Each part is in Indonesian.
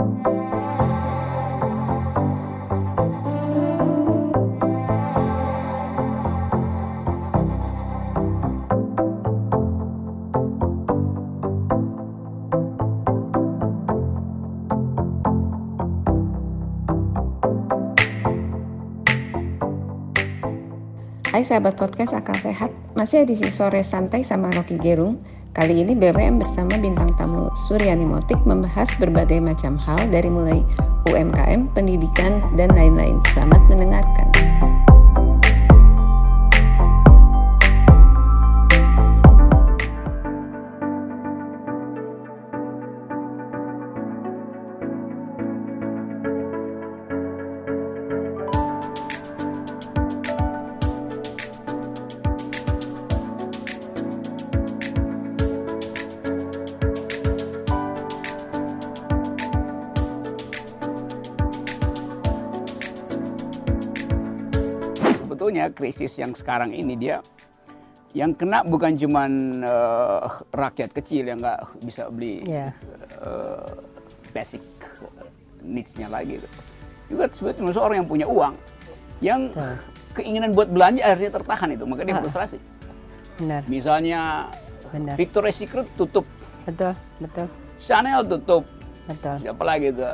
Hai sahabat podcast Akal Sehat, masih edisi sore santai sama Rocky Gerung. Kali ini BWM bersama bintang tamu Suryani Motik membahas berbagai macam hal dari mulai UMKM, pendidikan, dan lain-lain. Selamat mendengarkan. Krisis yang sekarang ini dia yang kena bukan cuman uh, rakyat kecil yang nggak bisa beli Yeah. uh, basic needs-nya lagi. Gitu. Juga sebetulnya orang yang punya uang, yang Betul. keinginan buat belanja akhirnya tertahan itu, maka dia Ah. frustrasi. Benar, Misalnya benar. Victoria's Secret tutup, Betul, betul, Chanel tutup, betul. siapa lagi itu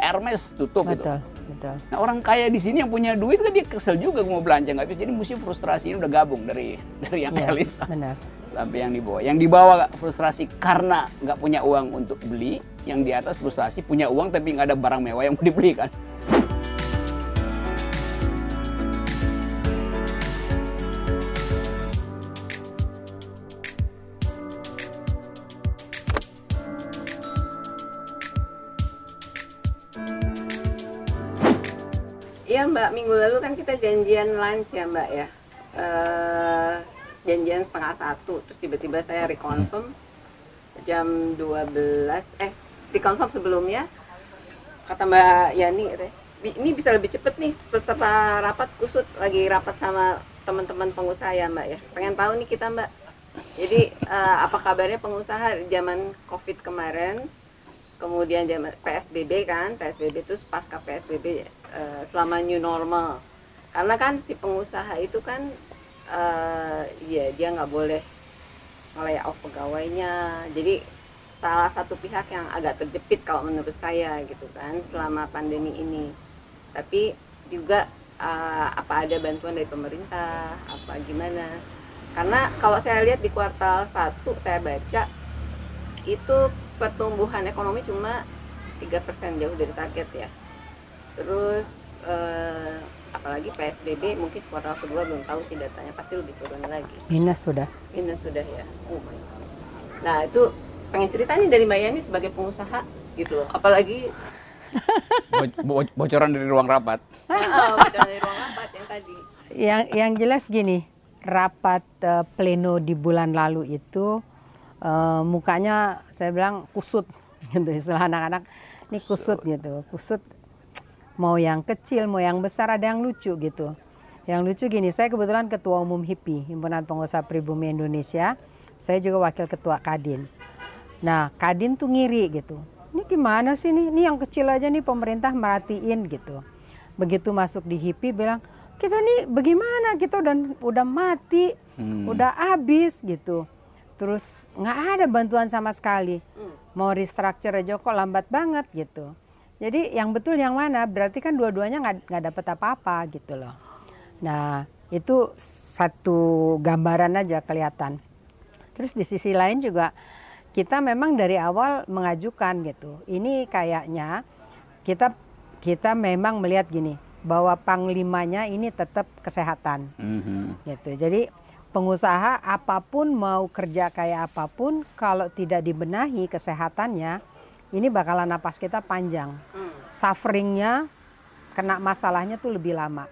Hermes tutup gitu. Betul. Nah orang kaya di sini yang punya duit kan dia kesel juga mau belanja nggak bisa. Jadi mesti frustrasi ini udah gabung dari dari yang Iya, elit benar. sampai yang di bawah. Yang di bawah frustrasi karena nggak punya uang untuk beli. Yang di atas frustrasi punya uang tapi nggak ada barang mewah yang mau dibeli kan. Mbak, minggu lalu kan kita janjian lunch ya Mbak ya. Eh, janjian setengah satu, terus tiba-tiba saya reconfirm jam 12, eh reconfirm sebelumnya. Kata Mbak Yani, katanya, "Bi- ini bisa lebih cepet nih, peserta rapat kusut lagi rapat sama teman-teman pengusaha ya Mbak ya. Pengen tahu nih kita Mbak. Jadi eh, apa kabarnya pengusaha zaman COVID kemarin? kemudian zaman PSBB kan PSBB itu pasca PSBB eh, selama new normal. Karena kan si pengusaha itu kan eh, ya dia nggak boleh ngelay off pegawainya. Jadi salah satu pihak yang agak terjepit kalau menurut saya gitu kan selama pandemi ini. Tapi juga eh, apa ada bantuan dari pemerintah apa gimana. Karena kalau saya lihat di kuartal 1 saya baca itu pertumbuhan ekonomi cuma 3% jauh dari target ya. Terus eh, apalagi PSBB mungkin kuartal kedua belum tahu sih datanya pasti lebih turun lagi. Minus sudah. Ini sudah ya. Oh my God. Nah itu pengen cerita nih dari Mbak Yani sebagai pengusaha gitu loh. Apalagi Bo- bo- bocoran dari ruang rapat. oh, bocoran dari ruang rapat yang tadi. Yang yang jelas gini, rapat eh, pleno di bulan lalu itu eh, mukanya saya bilang kusut gitu istilah anak-anak ini kusut gitu kusut mau yang kecil mau yang besar ada yang lucu gitu. Yang lucu gini saya kebetulan ketua umum HIPI himpunan pengusaha pribumi Indonesia. Saya juga wakil ketua Kadin. Nah Kadin tuh ngiri gitu. Ini gimana sih nih? Ini yang kecil aja nih pemerintah merhatiin gitu. Begitu masuk di HIPI bilang kita nih bagaimana kita udah udah mati Hmm. udah habis gitu. Terus nggak ada bantuan sama sekali. Mau restructure aja kok lambat banget gitu jadi yang betul yang mana? Berarti kan dua-duanya nggak nggak dapat apa-apa gitu loh. Nah itu satu gambaran aja kelihatan. Terus di sisi lain juga kita memang dari awal mengajukan gitu. Ini kayaknya kita kita memang melihat gini bahwa panglimanya ini tetap kesehatan. Mhm. gitu. Jadi pengusaha apa pun mau kerja kayak apa pun kalau tidak dibenahi kesehatannya ini bakalan napas kita panjang. Sufferingnya kena masalahnya tuh lebih lama.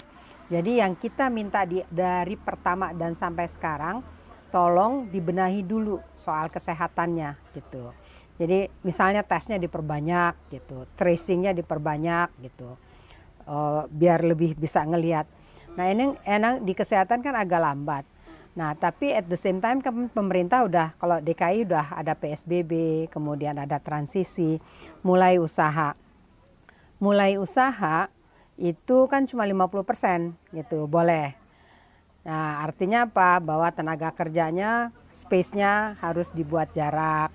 Jadi yang kita minta di, dari pertama dan sampai sekarang tolong dibenahi dulu soal kesehatannya gitu. Jadi misalnya tesnya diperbanyak gitu, tracingnya diperbanyak gitu, Eh, biar lebih bisa ngelihat. Nah ini enak di kesehatan kan agak lambat. Nah tapi at the same time kan pemerintah udah kalau DKI udah ada PSBB, kemudian ada transisi, mulai usaha. mulai usaha itu kan cuma 50% gitu, boleh. Nah, artinya apa? Bahwa tenaga kerjanya, space-nya harus dibuat jarak,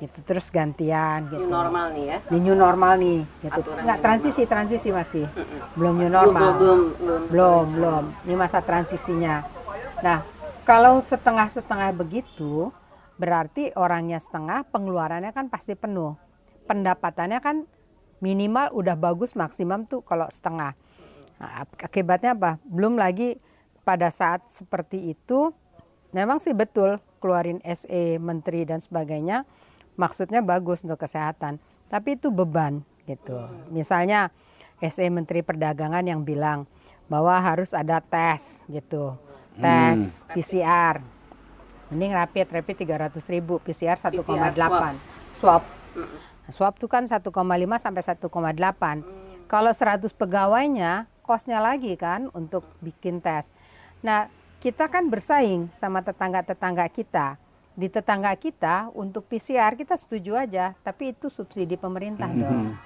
gitu terus gantian gitu. New normal nih ya. Di new normal nih, gitu. Aturan Enggak transisi, transisi masih. Belum new Belum, normal. belum, belum. Belum, belum. Ini masa transisinya. Nah, kalau setengah-setengah begitu, berarti orangnya setengah, pengeluarannya kan pasti penuh. Pendapatannya kan minimal udah bagus maksimum tuh kalau setengah. Nah, ak- akibatnya apa? Belum lagi pada saat seperti itu, memang sih betul keluarin SE, menteri dan sebagainya, maksudnya bagus untuk kesehatan. Tapi itu beban gitu. Misalnya SE Menteri Perdagangan yang bilang bahwa harus ada tes gitu, tes PCR. Mending rapid, rapid 300 ribu, PCR 1,8. Swab. Swab itu kan 1,5 sampai 1,8. Kalau 100 pegawainya, kosnya lagi kan untuk bikin tes. Nah, kita kan bersaing sama tetangga-tetangga kita. Di tetangga kita untuk PCR kita setuju aja, tapi itu subsidi pemerintah dong.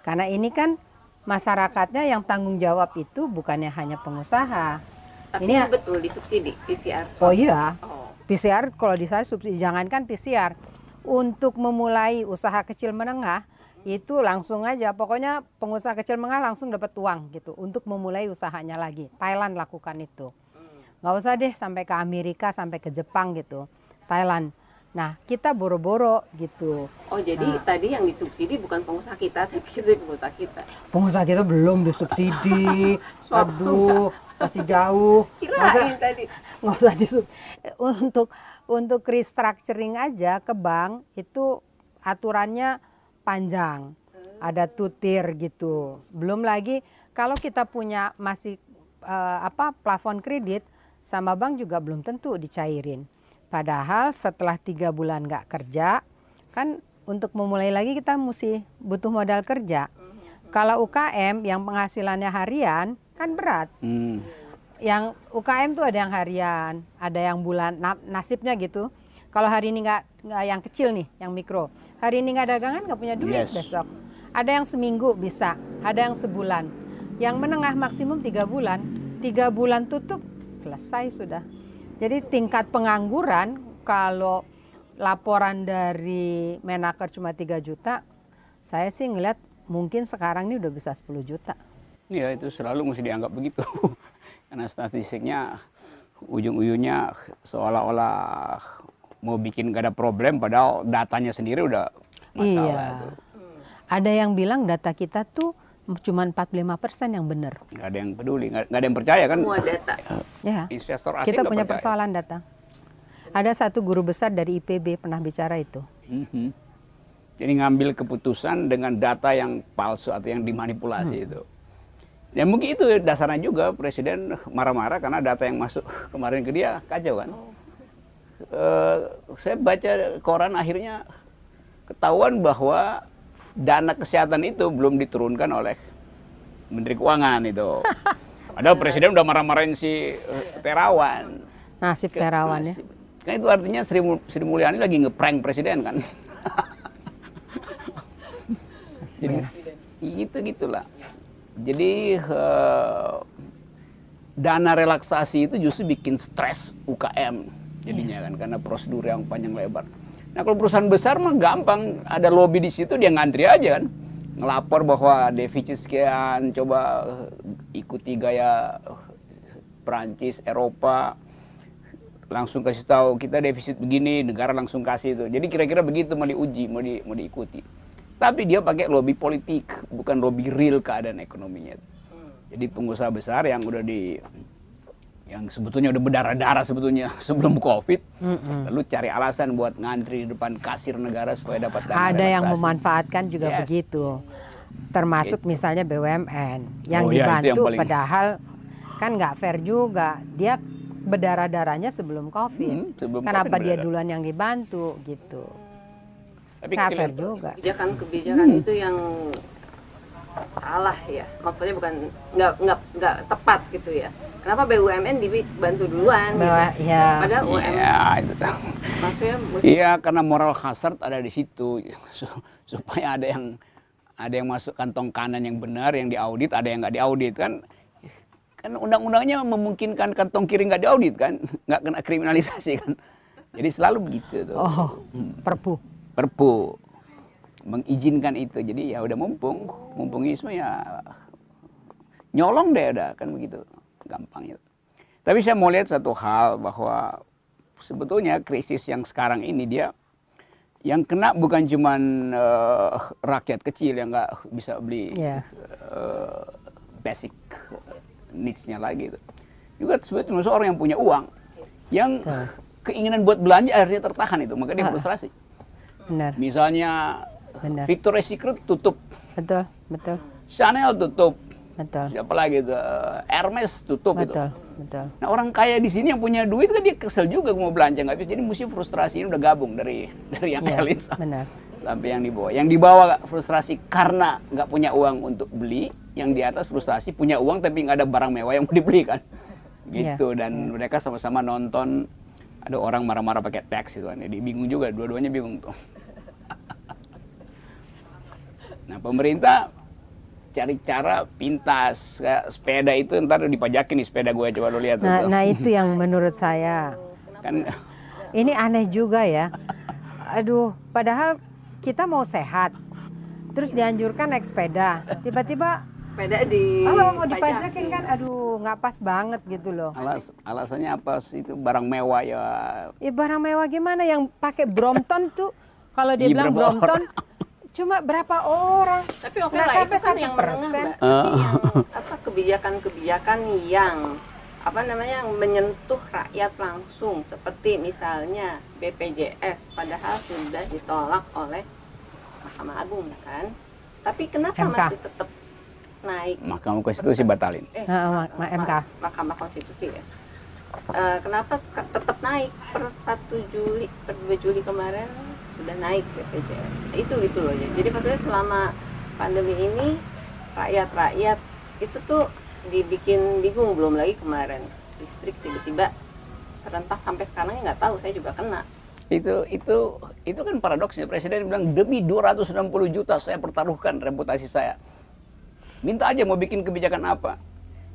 Karena ini kan masyarakatnya yang tanggung jawab itu bukannya hanya pengusaha. Tapi Ini- ini betul disubsidi PCR Oh swab. iya, Oh. PCR kalau di saya subsidi jangankan PCR untuk memulai usaha kecil menengah itu langsung aja pokoknya pengusaha kecil menengah langsung dapat uang gitu untuk memulai usahanya lagi. Thailand lakukan itu. nggak usah deh sampai ke Amerika sampai ke Jepang gitu. Thailand. Nah, kita boro-boro gitu. Oh jadi Nah. tadi yang disubsidi bukan pengusaha kita, saya pikir itu pengusaha kita. Pengusaha kita belum disubsidi. Aduh, masih jauh. Nggak usah- Kirain tadi. nggak usah disub untuk untuk restructuring aja ke bank itu aturannya panjang ada tutir gitu belum lagi kalau kita punya masih eh, apa plafon kredit sama bank juga belum tentu dicairin padahal setelah tiga bulan nggak kerja kan untuk memulai lagi kita mesti butuh modal kerja kalau UKM yang penghasilannya harian kan berat Hmm. yang UKM tuh ada yang harian, ada yang bulan na- nasibnya gitu. Kalau hari ini nggak nggak yang kecil nih, yang mikro, hari ini nggak dagangan nggak punya duit Yes. besok. Ada yang seminggu bisa, ada yang sebulan. Yang menengah maksimum tiga bulan, tiga bulan tutup selesai sudah. Jadi tingkat pengangguran kalau laporan dari Menaker cuma 3 juta, saya sih ngeliat mungkin sekarang ini udah bisa 10 juta. Ya itu selalu mesti dianggap begitu. Karena statistiknya ujung-ujungnya seolah-olah mau bikin gak ada problem padahal datanya sendiri udah masalah. Iya. itu. Ada yang bilang data kita tuh cuma 45% yang benar. Nggak ada yang peduli, nggak, nggak ada yang percaya kan. Semua data. Ya. Investor asing Kita punya percaya. persoalan data. Ada satu guru besar dari IPB pernah bicara itu. Mhm. Jadi ngambil keputusan dengan data yang palsu atau yang dimanipulasi Hmm. itu. Ya mungkin itu dasarnya juga presiden marah-marah karena data yang masuk kemarin ke dia kacau kan. Eh, saya baca koran akhirnya ketahuan bahwa dana kesehatan itu belum diturunkan oleh Menteri Keuangan itu. Padahal presiden udah marah-marahin si eh, Terawan. Nasib terawan ya. Kan itu artinya Sri, Sri Mulyani lagi ngeprank presiden kan. Jadi itu gitulah. Jadi eh, dana relaksasi itu justru bikin stres UKM jadinya kan karena prosedur yang panjang lebar. Nah kalau perusahaan besar mah gampang. Ada lobby di situ dia ngantri aja kan. Ngelapor bahwa defisit sekian coba eh, ikuti gaya eh, Perancis Eropa. Langsung kasih tahu kita defisit begini negara langsung kasih itu. Jadi kira-kira begitu mau diuji mau di mau diikuti tapi dia pakai lobby politik bukan lobby real keadaan ekonominya jadi pengusaha besar yang udah di yang sebetulnya udah berdarah-darah sebetulnya sebelum covid Mm-mm. lalu cari alasan buat ngantri di depan kasir negara supaya dapat dana Ada yang memanfaatkan juga Yes. begitu. Termasuk misalnya BUMN yang Oh iya, itu yang dibantu paling- padahal kan nggak fair juga. Dia berdarah-darahnya sebelum Covid. Hmm, sebelum Kenapa Covid dia berdarah. duluan yang dibantu gitu. Tapi itu. juga. Kebijakan-kebijakan Hmm. itu yang salah ya. Maksudnya bukan nggak nggak nggak tepat gitu ya. Kenapa BUMN dibantu duluan? gitu? Bahwa ya Padahal UMN Iya, itu tahu. maksudnya Iya, karena moral hazard ada di situ Su- supaya ada yang ada yang masuk kantong kanan yang benar yang diaudit ada yang nggak diaudit kan kan undang-undangnya memungkinkan kantong kiri nggak diaudit kan nggak kena kriminalisasi kan jadi selalu begitu tuh Oh, perpu. Perpu mengizinkan itu jadi ya udah mumpung mumpungisme ya nyolong deh udah kan begitu gampang itu tapi saya mau lihat satu hal bahwa sebetulnya krisis yang sekarang ini dia yang kena bukan cuman eh, rakyat kecil yang nggak bisa beli Ya. eh, basic needs-nya lagi itu. Juga sebetulnya seorang yang punya uang yang keinginan buat belanja akhirnya tertahan itu, maka dia Ah. frustrasi. Benar, Misalnya benar. Victoria's Secret tutup, Betul, betul, Chanel tutup, betul. siapa lagi itu eh, Hermes tutup itu. Betul, betul. Nah orang kaya di sini yang punya duit kan dia kesel juga mau belanja nggak bisa. Jadi mesti frustrasi ini udah gabung dari dari yang Iya, elit sampai benar. sampai yang di bawah. Yang di bawah frustrasi karena nggak punya uang untuk beli, yang di atas frustrasi punya uang tapi nggak ada barang mewah yang mau dibeli kan. Iya, Gitu dan mereka sama-sama nonton ada orang marah-marah pakai teks itu kan. Jadi bingung juga, dua-duanya bingung tuh. nah pemerintah cari cara pintas kayak sepeda itu ntar dipajakin nih sepeda gue coba lu lihat Nah, tuh. nah itu yang menurut saya kan ini aneh juga ya. Aduh, padahal kita mau sehat. Terus dianjurkan naik sepeda. Tiba-tiba sepeda di oh mau dipajakin kan? Aduh nggak pas banget gitu loh. alas alasannya apa sih itu? Barang mewah ya. Ya barang mewah gimana? Yang pakai Brompton tuh? Kalau dia Iya, bilang Brompton cuma berapa orang? tapi oke Nggak lah sampai itu kan satu yang persen. Yang apa kebijakan-kebijakan yang apa namanya yang menyentuh rakyat langsung. Seperti misalnya BPJS padahal sudah ditolak oleh Mahkamah Agung ya kan? Tapi kenapa MK. masih tetap naik. Mahkamah Konstitusi batalin. Eh Nah, ma- ma- MK. Mahkamah Konstitusi ya. Eh, kenapa tetap naik? Per 1 Juli per 2 Juli kemarin sudah naik BPJS itu gitu loh ya. jadi maksudnya selama pandemi ini rakyat-rakyat itu tuh dibikin bingung. Belum lagi kemarin listrik tiba-tiba serentak sampai sekarang nggak tahu saya juga kena. Itu itu itu kan paradoksnya. Presiden bilang demi 260 juta saya pertaruhkan reputasi saya minta aja mau bikin kebijakan apa.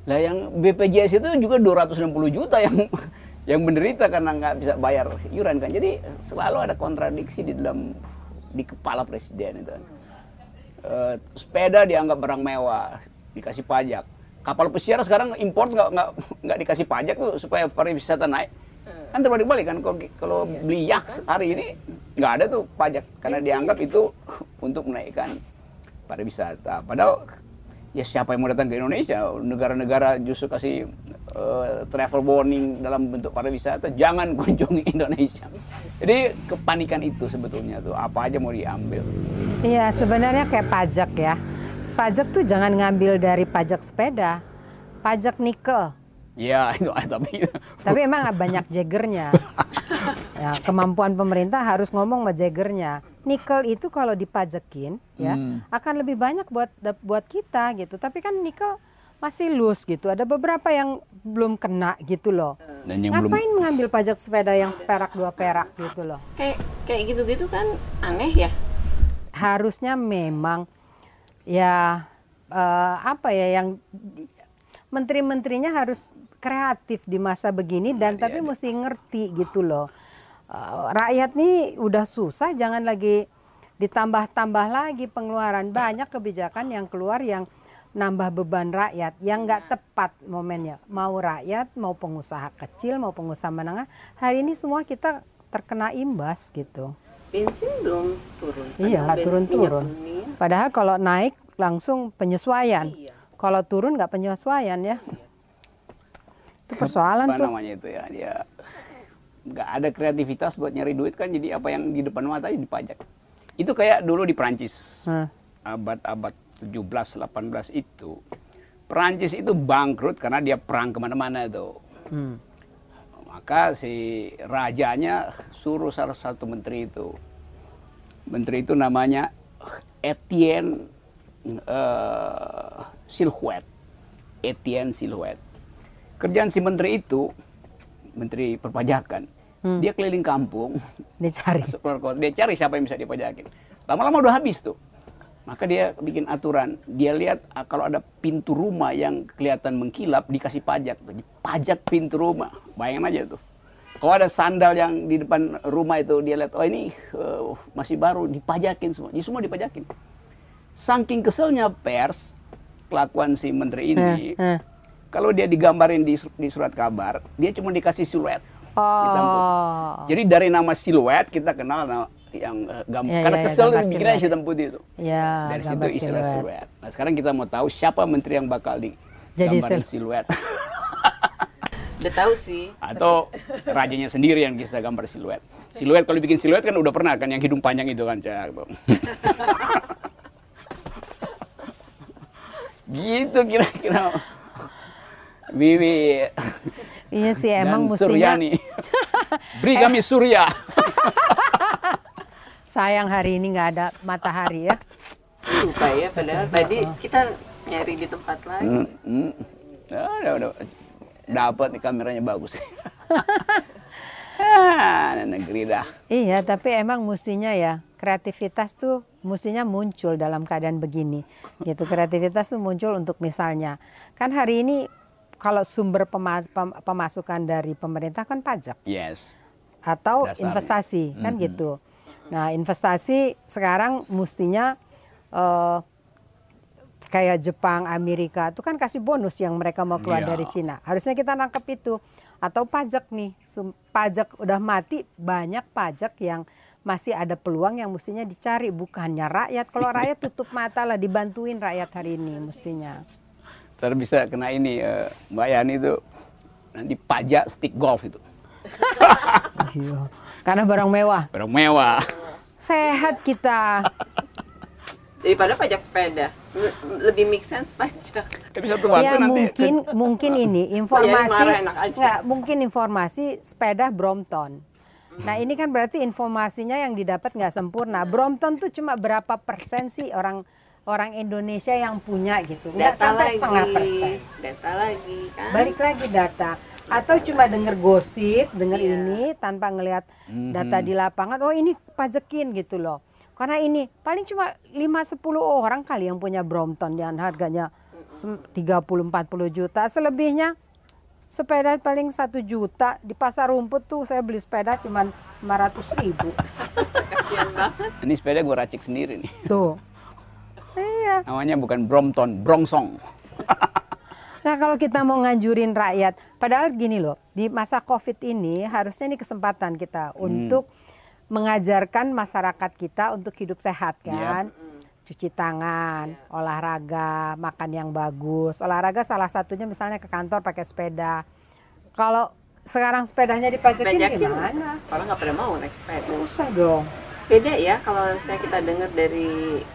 Lah yang BPJS itu juga 260 juta yang yang menderita karena nggak bisa bayar iuran kan. Jadi selalu ada kontradiksi di dalam di kepala presiden itu. Eh, sepeda dianggap barang mewah dikasih pajak. Kapal pesiar sekarang import nggak nggak nggak dikasih pajak tuh supaya pariwisata naik. Kan terbalik balik kan kalau kalau beli yacht hari ini nggak ada tuh pajak. Karena dianggap itu untuk menaikkan pariwisata. Padahal ya siapa yang mau datang ke Indonesia negara-negara justru kasih eh, travel warning dalam bentuk pariwisata jangan kunjungi Indonesia jadi kepanikan itu sebetulnya tuh apa aja mau diambil Iya sebenarnya kayak pajak ya. Pajak tuh jangan ngambil dari pajak sepeda, pajak nikel. ya itu tapi Tapi emang banyak jagernya. Ya, kemampuan pemerintah harus ngomong sama jagernya. Nikel itu kalau dipajekin ya Hmm. akan lebih banyak buat buat kita gitu. Tapi kan nikel masih loose gitu. Ada beberapa yang belum kena gitu loh. dan yang belum Ngapain mengambil pajak sepeda yang seperak dua perak gitu loh? kayak kayak gitu-gitu kan aneh ya harusnya memang ya eh, apa ya yang menteri-menterinya harus kreatif di masa begini dan tapi mesti ngerti gitu loh. Eh, rakyat nih udah susah jangan lagi ditambah-tambah lagi pengeluaran banyak kebijakan yang keluar yang nambah beban rakyat yang nggak tepat momennya mau rakyat mau pengusaha kecil mau pengusaha menengah hari ini semua kita terkena imbas gitu. bensin belum turun Iya, turun-turun. Padahal kalau naik langsung penyesuaian. iya Kalau turun nggak penyesuaian ya. Itu persoalan apa tuh. namanya itu ya? Dia nggak ada kreativitas buat nyari duit kan jadi apa yang di depan mata aja dipajak. Itu kayak dulu di Prancis Nah, abad-abad 17 18 itu Prancis itu bangkrut karena dia perang ke mana-mana itu hmm. maka si rajanya suruh salah satu menteri itu. Menteri itu namanya Etienne eh, Silhouette. Etienne Silhouette kerjaan si menteri itu menteri perpajakan Hmm. dia keliling kampung keluar kota dia cari siapa yang bisa dipajakin lama-lama udah habis tuh Maka dia bikin aturan. Dia lihat ah, kalau ada pintu rumah yang kelihatan mengkilap dikasih pajak. Pajak pintu rumah. Bayangin aja tuh. Kalau ada sandal yang di depan rumah itu dia lihat oh ini uh, masih baru dipajakin semua. Ini semua dipajakin. Saking keselnya pers kelakuan si menteri ini. Eh, eh. Kalau dia digambarin di, di surat kabar, dia cuma dikasih siluet. Oh. Jadi dari nama siluet kita kenal nama yang eh, gam- Iya, karena iya, kesel gambar bikinnya siluet. hitam putih itu. Ya, Dari gambar situ istilah siluet. siluet. Nah sekarang kita mau tahu siapa menteri yang bakal di Jadi gambarin sil- siluet Udah tahu sih. atau rajanya sendiri yang kita gambar siluet. Siluet kalau bikin siluet kan udah pernah kan yang hidung panjang itu kan Cak. gitu kira-kira. Bibi Iya sih emang dan mestinya Suryani. Beri kami Surya. sayang hari ini nggak ada matahari ya. Lupa ya, padahal tadi kita nyari di tempat lain. Hmm, hmm. Ya, udah, udah. Dapat nih kameranya bagus. ah, negeri dah. Iya, tapi emang mestinya ya kreativitas tuh mestinya muncul dalam keadaan begini. Gitu, kreativitas tuh muncul untuk misalnya kan hari ini kalau sumber pema- pem- pemasukan dari pemerintah kan pajak Yes. atau Dasarnya. investasi kan Mhm. gitu. Nah, investasi sekarang mestinya eh, kayak Jepang, Amerika itu kan kasih bonus yang mereka mau keluar Iya. dari Cina. Harusnya kita nangkep itu. Atau pajak nih, sum- pajak udah mati banyak pajak yang masih ada peluang yang mestinya dicari bukannya rakyat. Kalau rakyat tutup mata lah dibantuin rakyat hari ini mestinya. Ntar bisa kena ini eh, Mbak Yani itu nanti pajak stick golf itu. Iya. Karena barang mewah. Barang mewah. Sehat kita. Daripada pajak sepeda. Le- Lebih make sense pajak. Tapi satu waktu ya nanti mungkin mungkin ini informasi nggak mungkin informasi sepeda Brompton. Nah ini kan berarti informasinya yang didapat nggak sempurna. Brompton tuh cuma berapa persen sih orang orang Indonesia yang punya gitu? Nggak sampai lagi. setengah persen. Data lagi kan. Balik lagi data. Atau cuma denger gosip, denger Iya. ini tanpa ngelihat Mhm. data di lapangan. Oh ini pajekin gitu loh. Karena ini paling cuma 5-10 orang kali yang punya Brompton yang harganya sem- 30-40 juta. Selebihnya sepeda paling satu juta. Di pasar rumput tuh saya beli sepeda cuma 500 ribu. Kasihan banget. ini sepeda gue racik sendiri nih. Tuh. Iya. Namanya bukan Brompton, Brongsong. Nah kalau kita mau nganjurin rakyat, padahal gini loh, di masa COVID ini harusnya ini kesempatan kita untuk mengajarkan masyarakat kita untuk hidup sehat kan. Cuci tangan, olahraga, makan yang bagus. Olahraga salah satunya misalnya ke kantor pakai sepeda. Kalau sekarang sepedanya dipajakin Pajakin. gimana? Orang nggak pada mau naik sepeda. Susah dong. Beda ya kalau misalnya kita dengar dari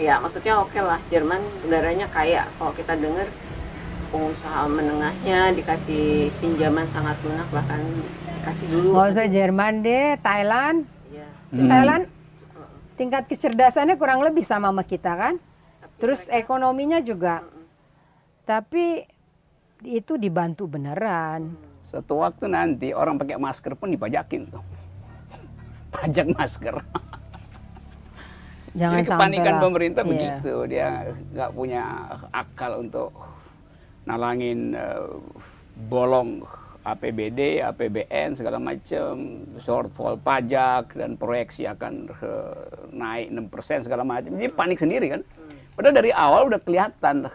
ya maksudnya oke lah Jerman negaranya kaya. Kalau kita dengar pengusaha menengahnya dikasih pinjaman sangat lunak bahkan dikasih dulu. Nggak usah Jerman deh, Thailand. Iya. Di Thailand tingkat kecerdasannya kurang lebih sama sama kita kan. Terus ekonominya juga. Tapi itu dibantu beneran. Suatu waktu nanti orang pakai masker pun dipajakin tuh. Pajak masker. Jangan Jadi sampai kepanikan lah. pemerintah Iya. begitu. Dia nggak punya akal untuk nalangin eh, bolong APBD, APBN segala macam, shortfall pajak dan proyeksi akan eh, naik 6% segala macam. Jadi panik sendiri kan. Padahal dari awal udah kelihatan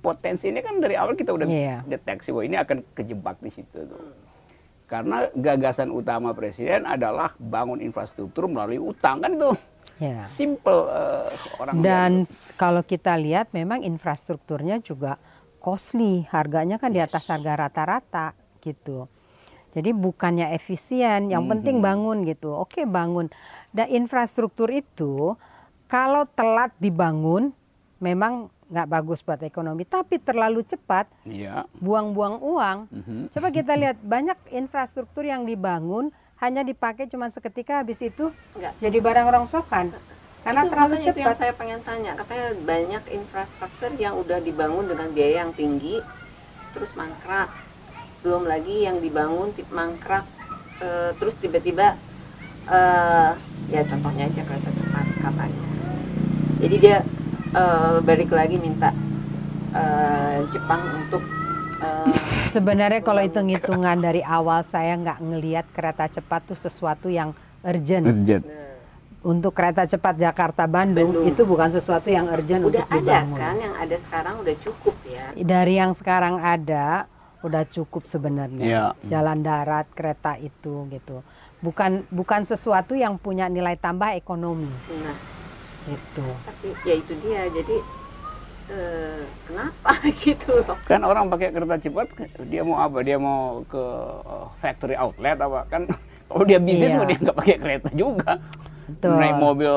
potensi ini kan dari awal kita udah Iya. deteksi bahwa ini akan kejebak di situ tuh. Karena gagasan utama presiden adalah bangun infrastruktur melalui utang kan itu Ya. simple eh, orang Dan kalau kita lihat memang infrastrukturnya juga costly, harganya kan di atas harga rata-rata gitu. Jadi bukannya efisien, yang penting bangun gitu. Oke bangun. Dan infrastruktur itu kalau telat dibangun memang nggak bagus buat ekonomi, tapi terlalu cepat Iya. buang-buang uang. Mhm. Coba kita lihat banyak infrastruktur yang dibangun hanya dipakai cuma seketika habis itu Nggak. jadi barang rongsokan. Karena itu, terlalu makanya itu yang cepat. saya pengen tanya katanya banyak infrastruktur yang udah dibangun dengan biaya yang tinggi terus mangkrak belum lagi yang dibangun tip mangkrak eh, terus tiba-tiba eh, ya contohnya aja kereta cepat katanya Jadi dia eh, balik lagi minta eh, Jepang untuk eh, Sebenarnya kalau hitung-hitungan dari awal saya nggak ngelihat kereta cepat tuh sesuatu yang urgent. Urgent. Untuk kereta cepat Jakarta Bandung, Bandung. itu bukan sesuatu yang urgent udah untuk ada dibangun. kan yang ada sekarang udah cukup ya. Dari yang sekarang ada udah cukup sebenarnya. Iya. Jalan darat, kereta itu gitu. Bukan bukan sesuatu yang punya nilai tambah ekonomi Nah, gitu. tapi ya itu dia. Jadi eh, kenapa gitu loh? Kan orang pakai kereta cepat, dia mau apa? Dia mau ke uh, factory outlet apa? Kan kalau dia bisnis Iya. mau dia nggak pakai kereta juga. Betul. Naik mobil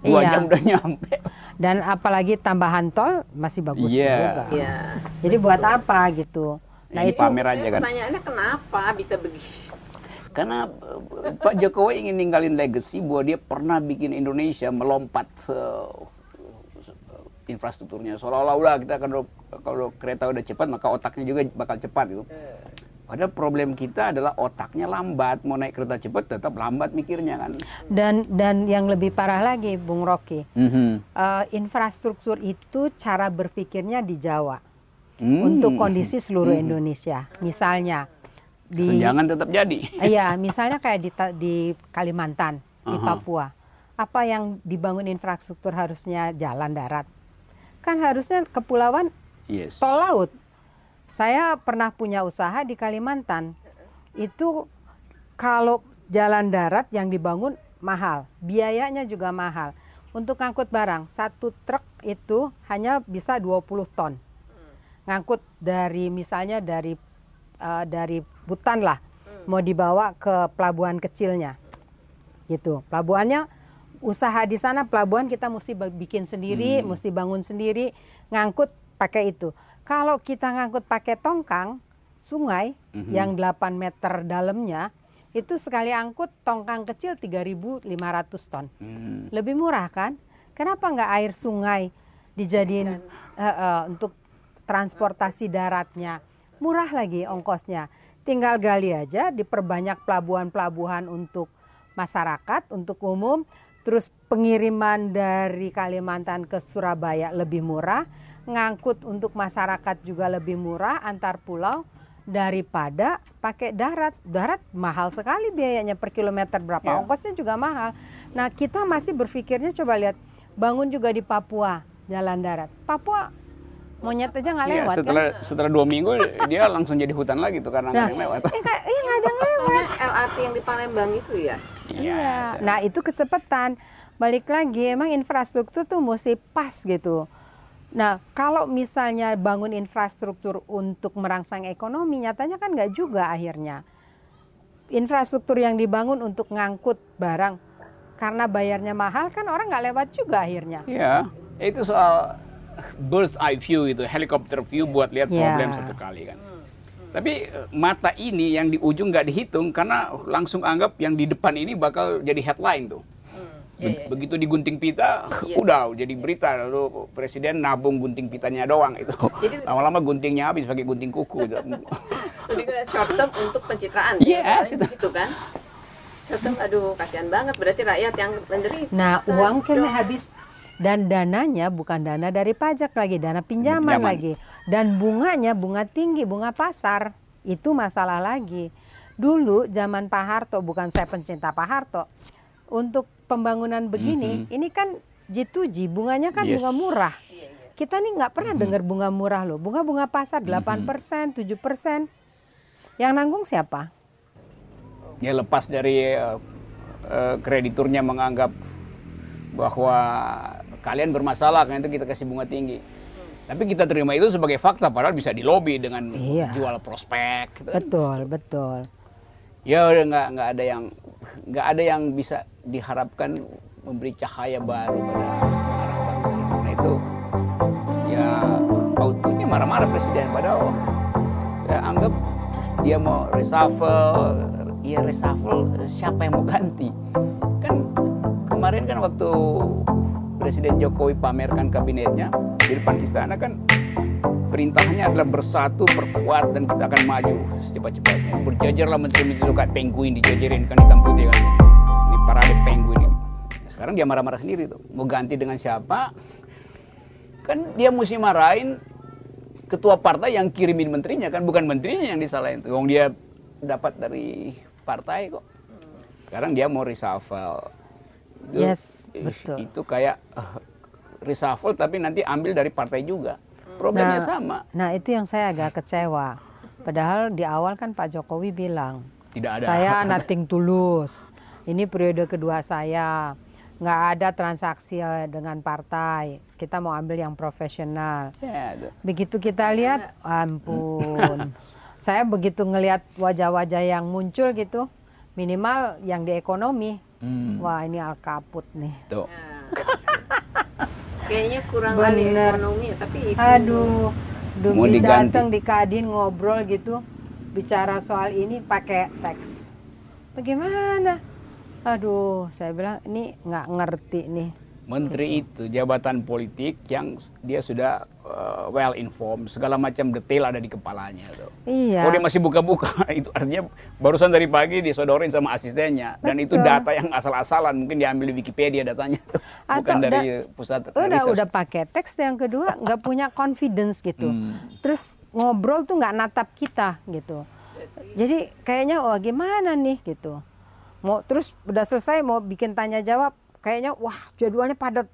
dua Iya. jam udah nyampe. Dan apalagi tambahan tol masih bagus Iya. juga. Ya. Jadi buat apa gitu? Nah Ini itu pamer aja kan. Pertanyaannya kenapa bisa begitu? Karena uh, Pak Jokowi ingin ninggalin legacy bahwa dia pernah bikin Indonesia melompat uh, infrastrukturnya seolah-olah kita kalau kalau kereta udah cepat maka otaknya juga bakal cepat gitu. Padahal problem kita adalah otaknya lambat mau naik kereta cepat tetap lambat mikirnya kan. dan dan yang lebih parah lagi, Bung Rocky, Mhm. eh, infrastruktur itu cara berpikirnya di Jawa Hmm. untuk kondisi seluruh Indonesia. Misalnya di Senjangan tetap jadi. Iya, misalnya kayak di, di Kalimantan, di Aha. Papua. Apa yang dibangun infrastruktur harusnya jalan darat? Kan harusnya kepulauan Yes. tol laut. Saya pernah punya usaha di Kalimantan. Itu kalau jalan darat yang dibangun mahal, biayanya juga mahal. Untuk ngangkut barang, satu truk itu hanya bisa 20 ton. Ngangkut dari misalnya dari eh, dari Butan lah, mau dibawa ke pelabuhan kecilnya. Gitu. Pelabuhannya usaha di sana pelabuhan kita mesti bikin sendiri, mesti bangun sendiri, ngangkut pakai itu. Kalau kita ngangkut pakai tongkang sungai yang 8 meter dalamnya, itu sekali angkut tongkang kecil 3.500 ton. Hmm. Lebih murah kan? Kenapa nggak air sungai dijadiin eh, eh, untuk transportasi daratnya? Murah lagi ongkosnya. Tinggal gali aja, diperbanyak pelabuhan-pelabuhan untuk masyarakat, untuk umum. Terus pengiriman dari Kalimantan ke Surabaya lebih murah, ngangkut untuk masyarakat juga lebih murah antar pulau daripada pakai darat. Darat mahal sekali biayanya per kilometer berapa, Ya. ongkosnya juga mahal. Nah kita masih berpikirnya coba lihat, bangun juga di Papua jalan darat. Papua monyet aja nggak Iya, lewat setelah kan? setelah dua minggu dia langsung jadi hutan lagi tuh karena nggak Nah, ada yang lewat. eh, nggak eh, nggak ada yang lewat. LRT yang di Palembang itu ya. Iya. Nah itu kecepatan. Balik lagi, emang infrastruktur tuh mesti pas gitu. Nah kalau misalnya bangun infrastruktur untuk merangsang ekonomi, nyatanya kan nggak juga akhirnya. Infrastruktur yang dibangun untuk ngangkut barang, karena bayarnya mahal kan orang nggak lewat juga akhirnya. Iya, itu soal bird's eye view itu, helicopter view buat lihat Iya. problem satu kali kan. Tapi eh, mata ini yang di ujung nggak dihitung karena langsung anggap yang di depan ini bakal jadi headline tuh. Be- Begitu digunting pita, Yes. udah jadi berita lalu presiden nabung gunting pitanya doang itu. Jadi- Lama-lama guntingnya habis pakai gunting kuku. Lebih ke short term untuk pencitraan. Yes, ya, gitu kan. Short term, aduh kasihan banget. Berarti rakyat yang menderita. Nah uang kan habis dan dananya bukan dana dari pajak lagi, dana pinjaman, Pinjaman. lagi. Dan bunganya bunga tinggi, bunga pasar. Itu masalah lagi. Dulu zaman Pak Harto, bukan saya pencinta Pak Harto. Untuk pembangunan begini, ini kan G2G, bunganya kan Yes. bunga murah. Kita nih nggak pernah dengar bunga murah loh. Bunga-bunga pasar 8%, 7%. Yang nanggung siapa? ya lepas dari eh, eh, krediturnya menganggap bahwa kalian bermasalah karena itu kita kasih bunga tinggi. Tapi kita terima itu sebagai fakta padahal bisa dilobi dengan Iya. jual prospek. gitu kan. Betul, betul. Ya udah nggak nggak ada yang nggak ada yang bisa diharapkan memberi cahaya baru pada arah bangsa ini. Karena itu ya outputnya marah-marah presiden padahal ya anggap dia mau reshuffle, ya reshuffle siapa yang mau ganti? Kan kemarin kan waktu Presiden Jokowi pamerkan kabinetnya di depan istana kan perintahnya adalah bersatu, perkuat dan kita akan maju secepat-cepatnya. Berjajarlah menteri-menteri kayak penguin dijajarin kan hitam putih kan. Ini parade penguin ini. Sekarang dia marah-marah sendiri tuh. Mau ganti dengan siapa? Kan dia mesti marahin ketua partai yang kirimin menterinya kan bukan menterinya yang disalahin tuh. Wong dia dapat dari partai kok. Sekarang dia mau reshuffle. Itu, Yes, betul. Itu kayak eh, reshuffle tapi nanti ambil dari partai juga. Problemnya Nah, sama. Nah itu yang saya agak kecewa. Padahal di awal kan Pak Jokowi bilang, Tidak ada. saya nothing tulus. Ini periode kedua saya. Nggak ada transaksi eh, dengan partai. Kita mau ambil yang profesional. Ya. Begitu kita lihat, ampun. saya begitu ngelihat wajah-wajah yang muncul gitu, minimal yang di ekonomi. Hmm, Wah ini al kaput nih. tuh. Nah. Kayaknya kurang Bener. ekonomi, tapi itu Aduh, Mau datang di Kadin ngobrol gitu, bicara soal ini pakai teks. Bagaimana? Aduh, saya bilang ini nggak ngerti nih. Menteri itu jabatan politik yang dia sudah uh, well informed, segala macam detail ada di kepalanya tuh. Iya. Kalau dia masih buka-buka, itu artinya barusan dari pagi disodorin sama asistennya. Dan itu Betul. data yang asal-asalan, mungkin diambil di Wikipedia datanya. tuh. Bukan Atau dari da- pusat udah research. udah pakai teks yang kedua nggak punya confidence gitu. Hmm. Terus ngobrol tuh nggak natap kita gitu. Jadi kayaknya wah gimana nih gitu. Mau terus udah selesai mau bikin tanya jawab kayaknya wah jadwalnya padat.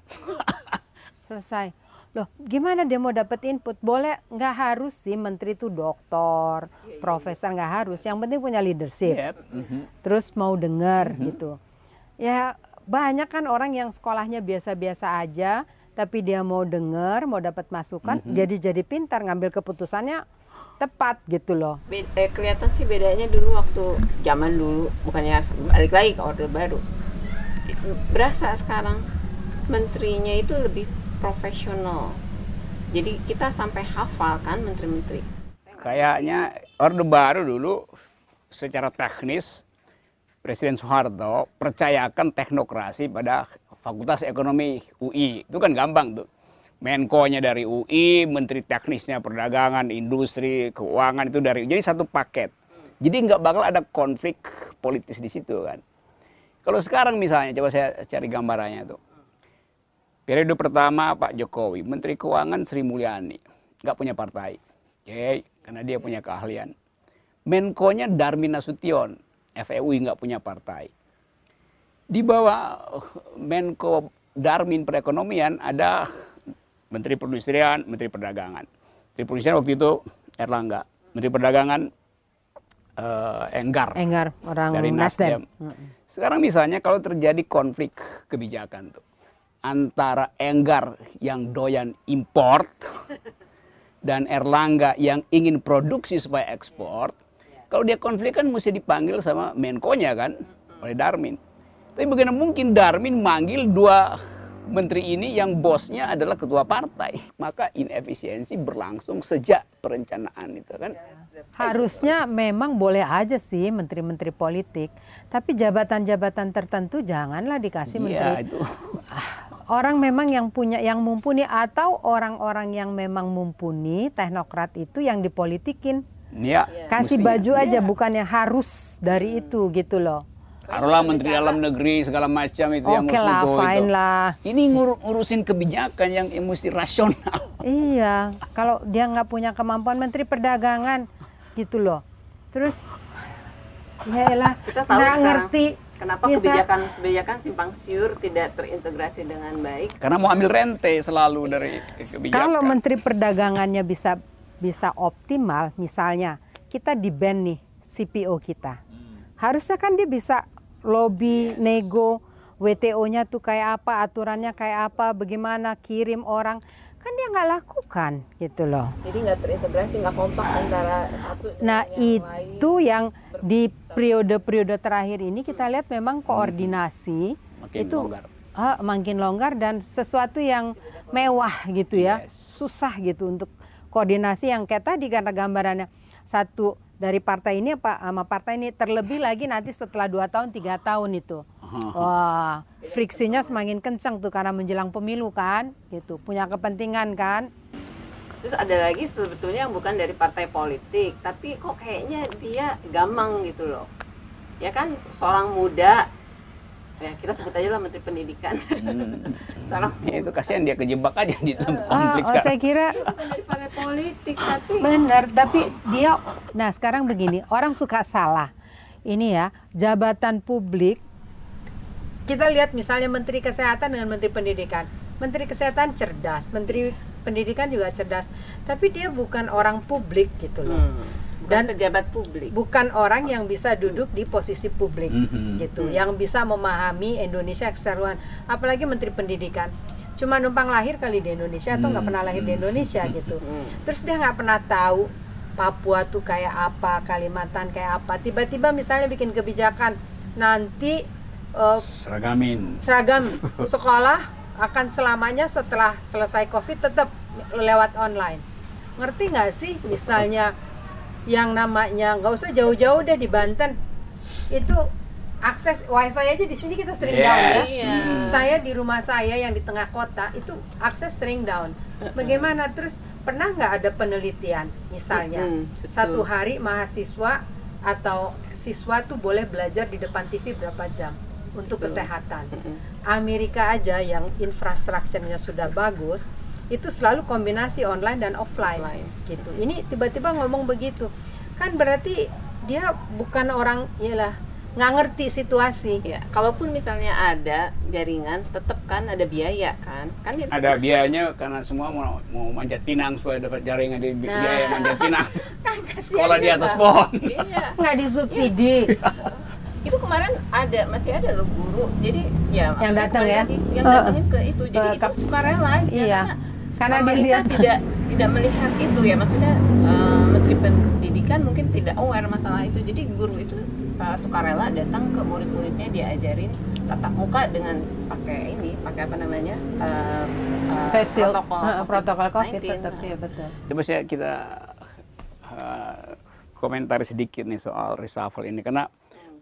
selesai. Loh, gimana dia mau dapat input? Boleh nggak harus sih menteri itu doktor, profesor nggak harus. Yang penting punya leadership Yep, mhm. terus mau dengar gitu. Ya banyak kan orang yang sekolahnya biasa-biasa aja, tapi dia mau dengar, mau dapat masukan, jadi jadi pintar ngambil keputusannya tepat gitu loh. Be- eh, kelihatan sih bedanya dulu waktu zaman dulu bukannya balik lagi ke orde baru berasa sekarang menterinya itu lebih profesional jadi kita sampai hafal kan menteri-menteri Kayaknya Orde Baru dulu secara teknis Presiden Soeharto percayakan teknokrasi pada Fakultas Ekonomi UI. Itu kan gampang tuh. Menko-nya dari UI, menteri teknisnya perdagangan, industri, keuangan itu dari jadi satu paket. Jadi nggak bakal ada konflik politis di situ kan. Kalau sekarang misalnya coba saya cari gambarannya tuh. Periode pertama Pak Jokowi, Menteri Keuangan Sri Mulyani, nggak punya partai. Oke, karena dia punya keahlian. Menko-nya Darmin Nasution, FEUI nggak punya partai. Di bawah eh, Menko Darmin perekonomian ada Menteri Perindustrian, Menteri Perdagangan. Menteri Perindustrian waktu itu Erlangga, Menteri Perdagangan eh, Enggar Enggar orang dari Nasdem. Nasdem. Sekarang misalnya kalau terjadi konflik kebijakan tuh antara Enggar yang doyan import dan Erlangga yang ingin produksi supaya ekspor, kalau dia konflik kan mesti dipanggil sama Menko-nya kan oleh Darmin. Tapi bagaimana mungkin Darmin manggil dua menteri ini yang bosnya adalah ketua partai? Maka inefisiensi berlangsung sejak perencanaan itu kan. Harusnya memang boleh aja sih menteri-menteri politik, tapi jabatan-jabatan tertentu janganlah dikasih menteri. Iya itu. Orang memang yang punya yang mumpuni atau orang-orang yang memang mumpuni teknokrat itu yang dipolitikin. Ya, Kasih mestinya. baju aja bukannya harus dari itu gitu loh. Taruhlah Menteri Dalam Negeri segala macam itu yang Oke ngurus lah, itu, fine lah. Ini ngur- ngurusin kebijakan yang, yang mesti rasional. Iya, kalau dia nggak punya kemampuan Menteri Perdagangan gitu loh. Terus ya elah nggak ngerti. kenapa Misal- kebijakan kebijakan simpang siur tidak terintegrasi dengan baik Karena mau ambil rente selalu dari kebijakan. Kalau Menteri Perdagangannya bisa bisa optimal, misalnya kita di ban nih CPO kita, harusnya kan dia bisa lobby, nego, WTO-nya tuh kayak apa, aturannya kayak apa, bagaimana kirim orang, kan dia nggak lakukan gitu loh. jadi nggak terintegrasi nggak kompak antara satu dengan Nah yang lain itu yang di periode-periode terakhir ini kita lihat memang koordinasi Makin itu longgar. ah, makin longgar dan sesuatu yang mewah gitu ya, Yes. susah gitu untuk koordinasi yang kayak tadi karena gambarannya satu dari partai ini apa sama partai ini terlebih lagi nanti setelah dua tahun tiga tahun itu. Wah friksinya semakin kencang tuh karena menjelang pemilu kan gitu. Punya kepentingan kan. Terus ada lagi sebetulnya yang bukan dari partai politik, tapi kok kayaknya dia gamang gitu loh. Ya kan seorang muda ya kita sebut aja lah Menteri Pendidikan. Hmm. Salah. Ya, itu kasihan dia kejebak aja di dalam Ah, konflik oh, sekarang. saya kira Bukan jadi partai politik tapi benar, tapi dia nah sekarang begini, orang suka salah. Ini ya, jabatan publik kita lihat misalnya Menteri Kesehatan dengan Menteri Pendidikan. Menteri Kesehatan cerdas, Menteri Pendidikan juga cerdas, tapi dia bukan orang publik gitu loh. Hmm, bukan Dan- pejabat publik. Bukan orang yang bisa duduk di posisi publik Mhm. gitu, yang bisa memahami Indonesia keseluruhan. Apalagi Menteri Pendidikan, cuma numpang lahir kali di Indonesia atau nggak Hmm. pernah lahir di Indonesia gitu. Hmm. Terus dia nggak pernah tahu Papua tuh kayak apa, Kalimantan kayak apa. Tiba-tiba misalnya bikin kebijakan nanti eh, Seragamin. seragam sekolah akan selamanya setelah selesai COVID tetap lewat online. Ngerti nggak sih? Misalnya yang namanya nggak usah jauh-jauh deh di Banten itu akses wifi aja di sini kita sering down ya. Yes. Iya. Hmm. Saya di rumah saya yang di tengah kota itu akses sering down. Bagaimana terus pernah nggak ada penelitian misalnya Mm-mm, betul. satu hari mahasiswa atau siswa tuh boleh belajar di depan TV berapa jam untuk Betul. kesehatan. Amerika aja yang infrastrukturnya sudah bagus itu selalu kombinasi online dan offline, Offline. gitu. Ini tiba-tiba ngomong begitu, kan berarti dia bukan orang iyalah nggak ngerti situasi. Ya, kalaupun misalnya ada jaringan, tetap kan ada biaya kan? Kan itu Ada biayanya karena semua mau, mau manjat pinang supaya dapat jaringan di Nah. biaya manjat pinang. Kan kasihan Sekolah di atas pohon. Iya. nggak disubsidi. Itu kemarin ada masih ada loh guru. Jadi ya Yang datang ya? lagi, yang Eh, datangin ke itu. Jadi ke itu kap- sukarela Iya. Karena pemerintah dilihat tidak tidak melihat itu ya maksudnya eh, Menteri Pendidikan mungkin tidak aware masalah itu. Jadi guru itu eh, sukarela datang ke murid-muridnya diajarin tatap muka dengan pakai ini, pakai apa namanya? face shield, protokol Heeh, protokol COVID COVID-19. tetap ya betul. Coba saya kita uh, komentar sedikit nih soal reshuffle ini karena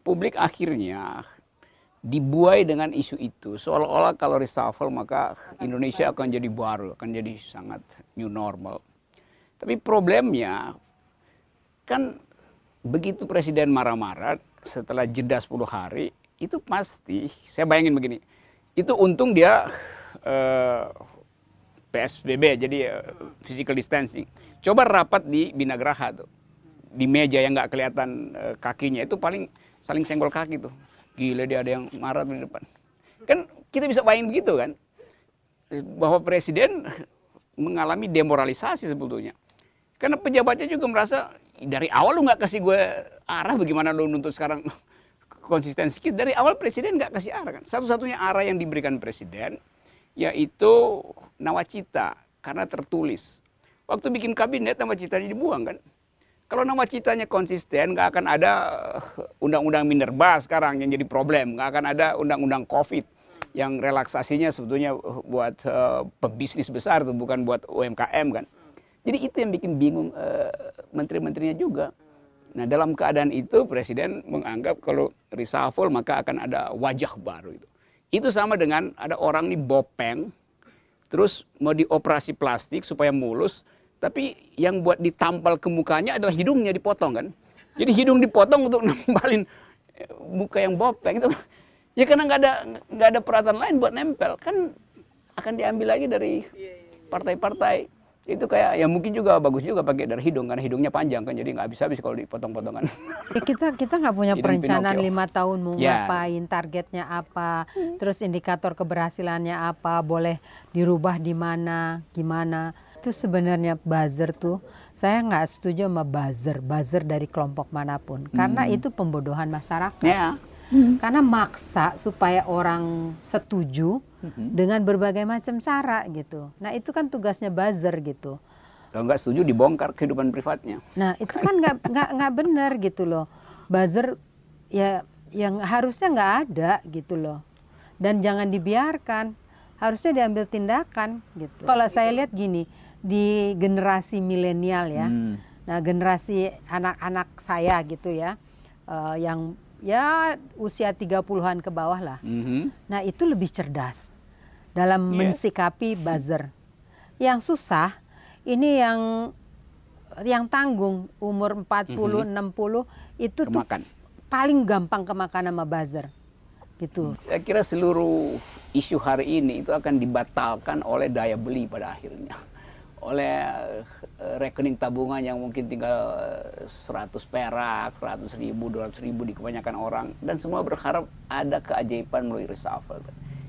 publik akhirnya dibuai dengan isu itu. Seolah-olah kalau reshuffle maka Indonesia akan jadi baru akan jadi sangat new normal. Tapi problemnya kan begitu presiden marah-marah setelah jeda 10 hari itu pasti saya bayangin begini itu untung dia eh, PSBB jadi eh, physical distancing. Coba rapat di Binagraha tuh di meja yang nggak kelihatan eh, kakinya itu paling saling senggol kaki tuh gila dia ada yang marah di depan. Kan kita bisa bayangin begitu kan? Bahwa presiden mengalami demoralisasi sebetulnya. Karena pejabatnya juga merasa dari awal lu nggak kasih gue arah bagaimana lu nuntut sekarang konsistensi kita? Dari awal presiden nggak kasih arah kan? Satu-satunya arah yang diberikan presiden yaitu nawacita karena tertulis. Waktu bikin kabinet nawacitanya dibuang kan kalau nawacitanya konsisten nggak akan ada eh, undang-undang minerba sekarang yang jadi problem nggak akan ada undang-undang covid yang relaksasinya sebetulnya eh, buat eh, pebisnis besar tuh bukan buat UMKM kan jadi itu yang bikin bingung eh, menteri-menterinya juga. Nah dalam keadaan itu presiden menganggap kalau reshuffle maka akan ada wajah baru itu. Itu sama dengan ada orang nih bopeng, terus mau dioperasi plastik supaya mulus, tapi yang buat ditampal ke mukanya adalah hidungnya dipotong kan. Jadi hidung dipotong untuk nempalin eh, muka yang bopeng itu. Ya karena nggak ada nggak ada peralatan lain buat nempel kan akan diambil lagi dari partai-partai itu kayak ya mungkin juga bagus juga pakai dari hidung karena hidungnya panjang kan jadi nggak habis-habis kalau dipotong-potongan. Ya, kita kita nggak punya Hidung perencanaan lima tahun mau Ya. ngapain, targetnya apa, terus indikator keberhasilannya apa, boleh dirubah di mana, gimana. Itu sebenarnya buzzer tuh, saya nggak setuju sama buzzer, buzzer dari kelompok mana pun, karena itu pembodohan masyarakat. ya. Karena maksa supaya orang setuju dengan berbagai macam cara gitu. Nah itu kan tugasnya buzzer gitu. Kalau nggak setuju dibongkar kehidupan privatnya. Nah itu kan nggak nggak nggak benar gitu loh. Buzzer ya yang harusnya nggak ada gitu loh. Dan jangan dibiarkan. Harusnya diambil tindakan gitu. Kalau saya lihat gini di generasi milenial ya. Hmm. Nah generasi anak-anak saya gitu ya. eh, yang ya usia 30-an ke bawah lah. Mhm. Nah, itu lebih cerdas dalam Iya. mensikapi buzzer. Yang susah ini yang yang tanggung umur 40, 60 itu tuh Kemakan. paling gampang kemakan sama buzzer. gitu. Saya kira seluruh isu hari ini itu akan dibatalkan oleh daya beli pada akhirnya. Oleh eh, rekening tabungan yang mungkin tinggal 100 perak, 100 ribu, 200 ribu di kebanyakan orang. Dan semua berharap ada keajaiban melalui reshuffle.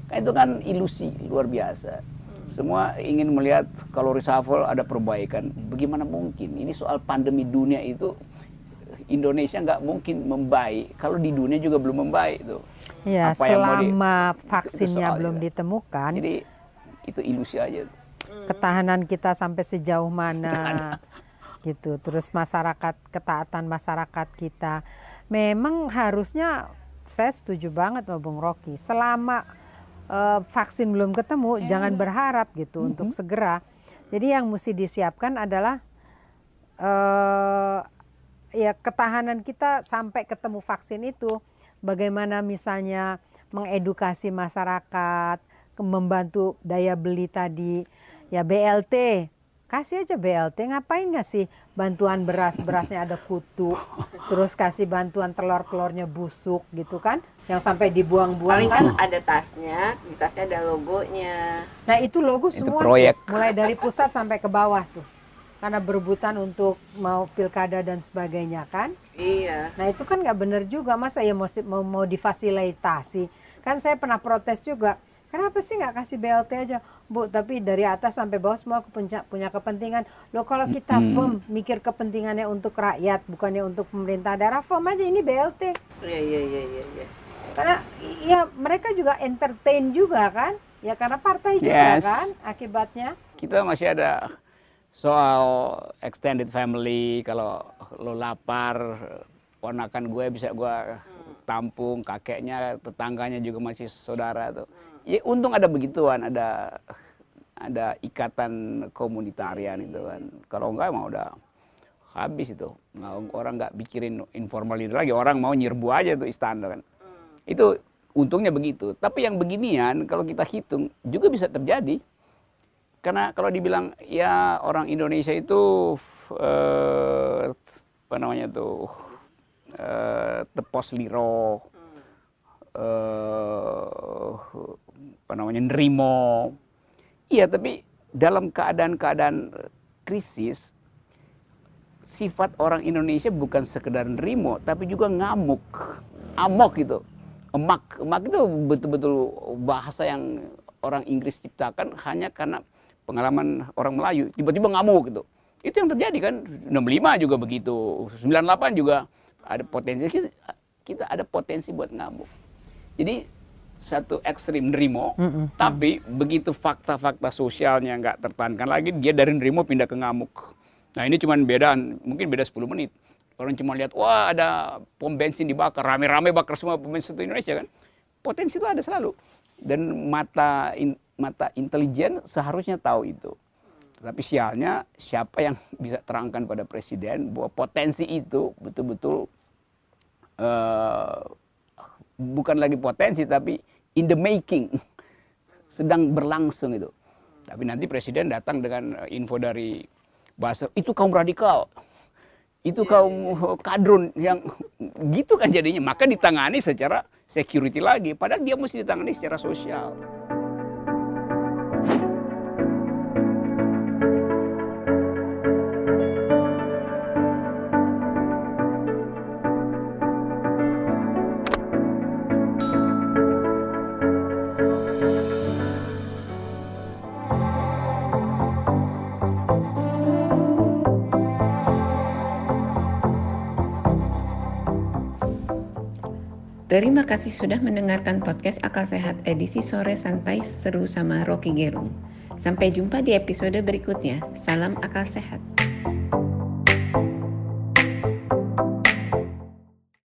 Kan itu kan ilusi luar biasa. Semua ingin melihat kalau reshuffle ada perbaikan. Bagaimana mungkin? Ini soal pandemi dunia itu Indonesia nggak mungkin membaik kalau di dunia juga belum membaik tuh. Ya, Apa yang mau di- selama itu vaksinnya belum juga. ditemukan, Jadi itu ilusi aja. Ketahanan kita sampai sejauh mana. Gitu. Terus masyarakat ketaatan masyarakat kita. Memang harusnya saya setuju banget sama Bung Rocky. Selama eh, vaksin belum ketemu, jangan berharap gitu untuk segera. Jadi yang mesti disiapkan adalah eh ya ketahanan kita sampai ketemu vaksin itu. Bagaimana misalnya mengedukasi masyarakat, membantu daya beli tadi, ya BLT. Kasih aja BLT, ngapain ngasih bantuan beras, berasnya ada kutu, terus kasih bantuan telur-telurnya busuk gitu kan, yang sampai dibuang-buang kan. kan ada tasnya, di tasnya ada logonya. Nah itu logo Itu semua proyek. tuh, mulai dari pusat sampai ke bawah tuh. Karena berebutan untuk mau pilkada dan sebagainya kan. Iya. Nah itu kan nggak benar juga, masa ya mau, mau difasilitasi. Kan saya pernah protes juga, kenapa sih nggak kasih BLT aja? Bu, tapi dari atas sampai bawah semua punya, punya kepentingan. Loh kalau kita firm, mikir kepentingannya untuk rakyat, bukannya untuk pemerintah daerah, firm aja ini BLT. Iya, iya, iya, iya, iya. Karena ya mereka juga entertain juga kan, ya karena partai juga Yes. kan akibatnya. Kita masih ada soal extended family. Kalau lo lapar, ponakan gue bisa gue tampung, kakeknya, tetangganya juga masih saudara tuh. Ya untung ada begituan, ada ada ikatan komunitarian itu kan. Kalau enggak emang udah habis itu. Nggak- orang nggak pikirin informal leader lagi, orang mau nyerbu aja tuh istana kan. Itu untungnya begitu. Tapi yang beginian kalau kita hitung juga bisa terjadi. Karena kalau dibilang ya orang Indonesia itu eh, apa namanya tuh eh, tepos liro, eh, apa namanya nerimo. Iya, tapi dalam keadaan-keadaan krisis sifat orang Indonesia bukan sekedar nerimo, tapi juga ngamuk, amok gitu, emak, emak itu betul-betul bahasa yang orang Inggris ciptakan hanya karena pengalaman orang Melayu, tiba-tiba ngamuk gitu. Itu yang terjadi kan, 65 juga begitu, 98 juga ada potensi, kita, kita ada potensi buat ngamuk. Jadi satu ekstrim nerimo, tapi begitu fakta-fakta sosialnya nggak tertahankan lagi, dia dari nerimo pindah ke ngamuk. Nah ini cuma beda, mungkin beda 10 menit. Orang cuma lihat, wah ada pom bensin dibakar, rame-rame bakar semua pom bensin di Indonesia kan. Potensi itu ada selalu. Dan mata in- mata intelijen seharusnya tahu itu. Tapi sialnya siapa yang bisa terangkan pada presiden bahwa potensi itu betul-betul eh, bukan lagi potensi tapi in the making sedang berlangsung itu. Tapi nanti presiden datang dengan info dari bahasa itu kaum radikal, itu kaum kadrun yang gitu kan jadinya. Maka ditangani secara security lagi, padahal dia mesti ditangani secara sosial. Terima kasih sudah mendengarkan podcast Akal Sehat edisi sore santai seru sama Rocky Gerung. Sampai jumpa di episode berikutnya. Salam akal sehat.